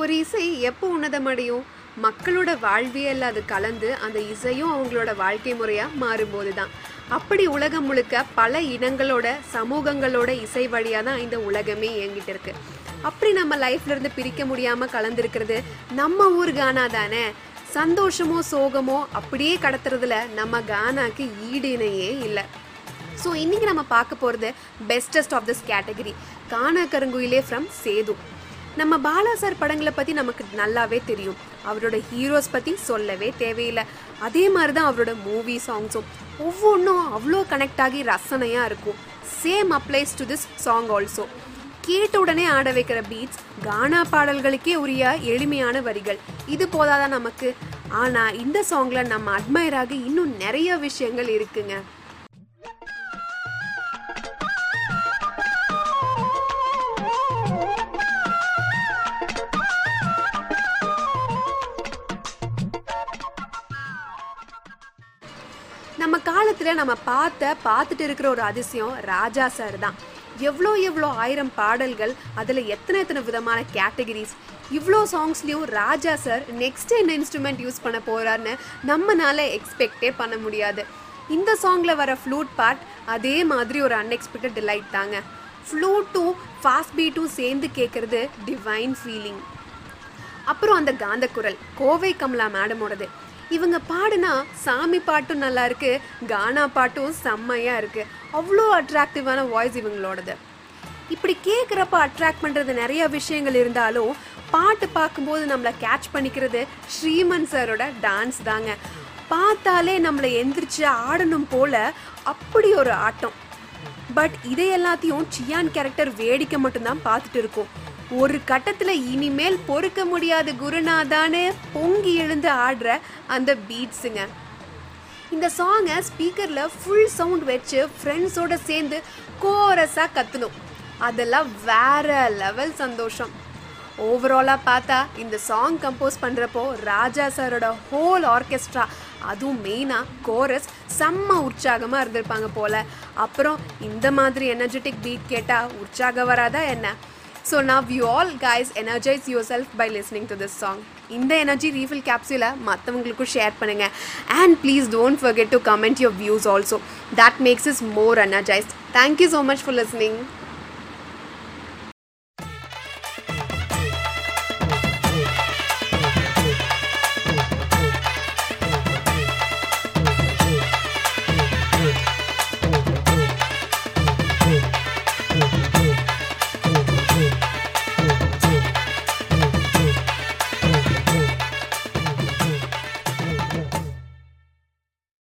ஒரு இசை எப்போ உன்னதமடையும் மக்களோட வாழ்வியல் அது கலந்து அந்த இசையும் அவங்களோட வாழ்க்கை முறையாக மாறும்போது தான் அப்படி உலகம் முழுக்க பல இனங்களோட சமூகங்களோட இசை வழியாக தான் இந்த உலகமே இயங்கிட்டு இருக்கு. அப்படி நம்ம லைஃப்லேருந்து பிரிக்க முடியாமல் கலந்துருக்கிறது நம்ம ஊர் கானா தானே? சந்தோஷமோ சோகமோ அப்படியே கடத்துறதுல நம்ம கானாக்கு ஈடு இணையே இல்லை. ஸோ இன்னைக்கு நம்ம பார்க்க போகிறது bestest of this category Kana Karunguyile from Sethu. நம்ம பாலா சார் படங்களை பற்றி நமக்கு நல்லாவே தெரியும். அவரோட ஹீரோஸ் பற்றி சொல்லவே தேவையில்லை. அதே மாதிரி தான் அவரோட மூவி சாங்ஸும் ஒவ்வொன்றும் அவ்வளோ கனெக்ட் ஆகி ரசனையாக இருக்கும். Same applies to this song also கேட்ட உடனே ஆட வைக்கிற பீட்ஸ் கானா பாடல்களுக்கே உரிய எளிமையான வரிகள். இது போதாதான் நமக்கு? ஆனால் இந்த சாங்கில் நம்ம அட்மையர் இன்னும் நிறைய விஷயங்கள் இருக்குங்க. நம்ம காலத்தில் நம்ம பார்த்த பார்த்துட்டு இருக்கிற ஒரு அதிசயம் ராஜா சார் தான். எவ்வளோ எவ்வளோ ஆயிரம் பாடல்கள் அதில் எத்தனை எத்தனை விதமான கேட்டகரிஸ் இவ்வளோ சாங்ஸ்லேயும் ராஜா சார் நெக்ஸ்ட் என்ன இன்ஸ்ட்ருமெண்ட் யூஸ் பண்ண போகிறாருன்னு நம்மனால எக்ஸ்பெக்டே பண்ண முடியாது. இந்த சாங்கில் வர ஃப்ளூட் பார்ட் அதே மாதிரி ஒரு அன்எக்ஸ்பெக்டட் டிலைட் தாங்க. ஃப்ளூட்டும் ஃபாஸ்ட் பீட்டும் சேர்ந்து கேட்குறது டிவைன் ஃபீலிங் அப்புறம் அந்த காந்த குரல் கோவை கமலா மேடமோடது இவங்க பாடுனா சாமி பாட்டும் நல்லா இருக்கு கானா பாட்டும் செம்மையா இருக்கு. அவ்வளோ அட்ராக்டிவான வாய்ஸ் இவங்களோடது. இப்படி கேட்குறப்ப அட்ராக்ட் பண்ணுறது நிறைய விஷயங்கள் இருந்தாலும் பாட்டு பார்க்கும்போது நம்மளை கேட்ச் பண்ணிக்கிறது ஸ்ரீமன் சாரோட டான்ஸ் தாங்க. பார்த்தாலே நம்மளை எந்திரிச்சு ஆடணும் போல அப்படி ஒரு ஆட்டம். பட் இதை எல்லாத்தையும் சியான் கேரக்டர் வேடிக்கை மட்டும்தான் பார்த்துட்டு இருக்கோம். ஒரு கட்டத்தில் இனிமேல் பொறுக்க முடியாத குருநாதான்னு பொங்கி எழுந்து ஆடுற அந்த பீட்ஸுங்க இந்த சாங்கை ஸ்பீக்கரில் ஃபுல் சவுண்ட் வச்சு ஃப்ரெண்ட்ஸோட சேர்ந்து கோரஸாக கத்தணும். அதெல்லாம் வேற லெவல் சந்தோஷம். ஓவராலாக பார்த்தா இந்த சாங் கம்போஸ் பண்ணுறப்போ ராஜா சாரோட ஹோல் ஆர்கெஸ்ட்ரா அதுவும் மெயினாக கோரஸ் செம்ம உற்சாகமாக இருந்திருப்பாங்க போல். அப்புறம் இந்த மாதிரி எனர்ஜெட்டிக் பீட் கேட்டால் உற்சாகம் வராதா என்ன? so now you all guys energise yourself by listening to this song இந்த எனர்ஜி ரீஃபில் கேப்சூலை மற்றவங்களுக்கும் ஷேர் பண்ணுங்கள் and please don't forget to comment your views also that makes is more energised thank you so much for listening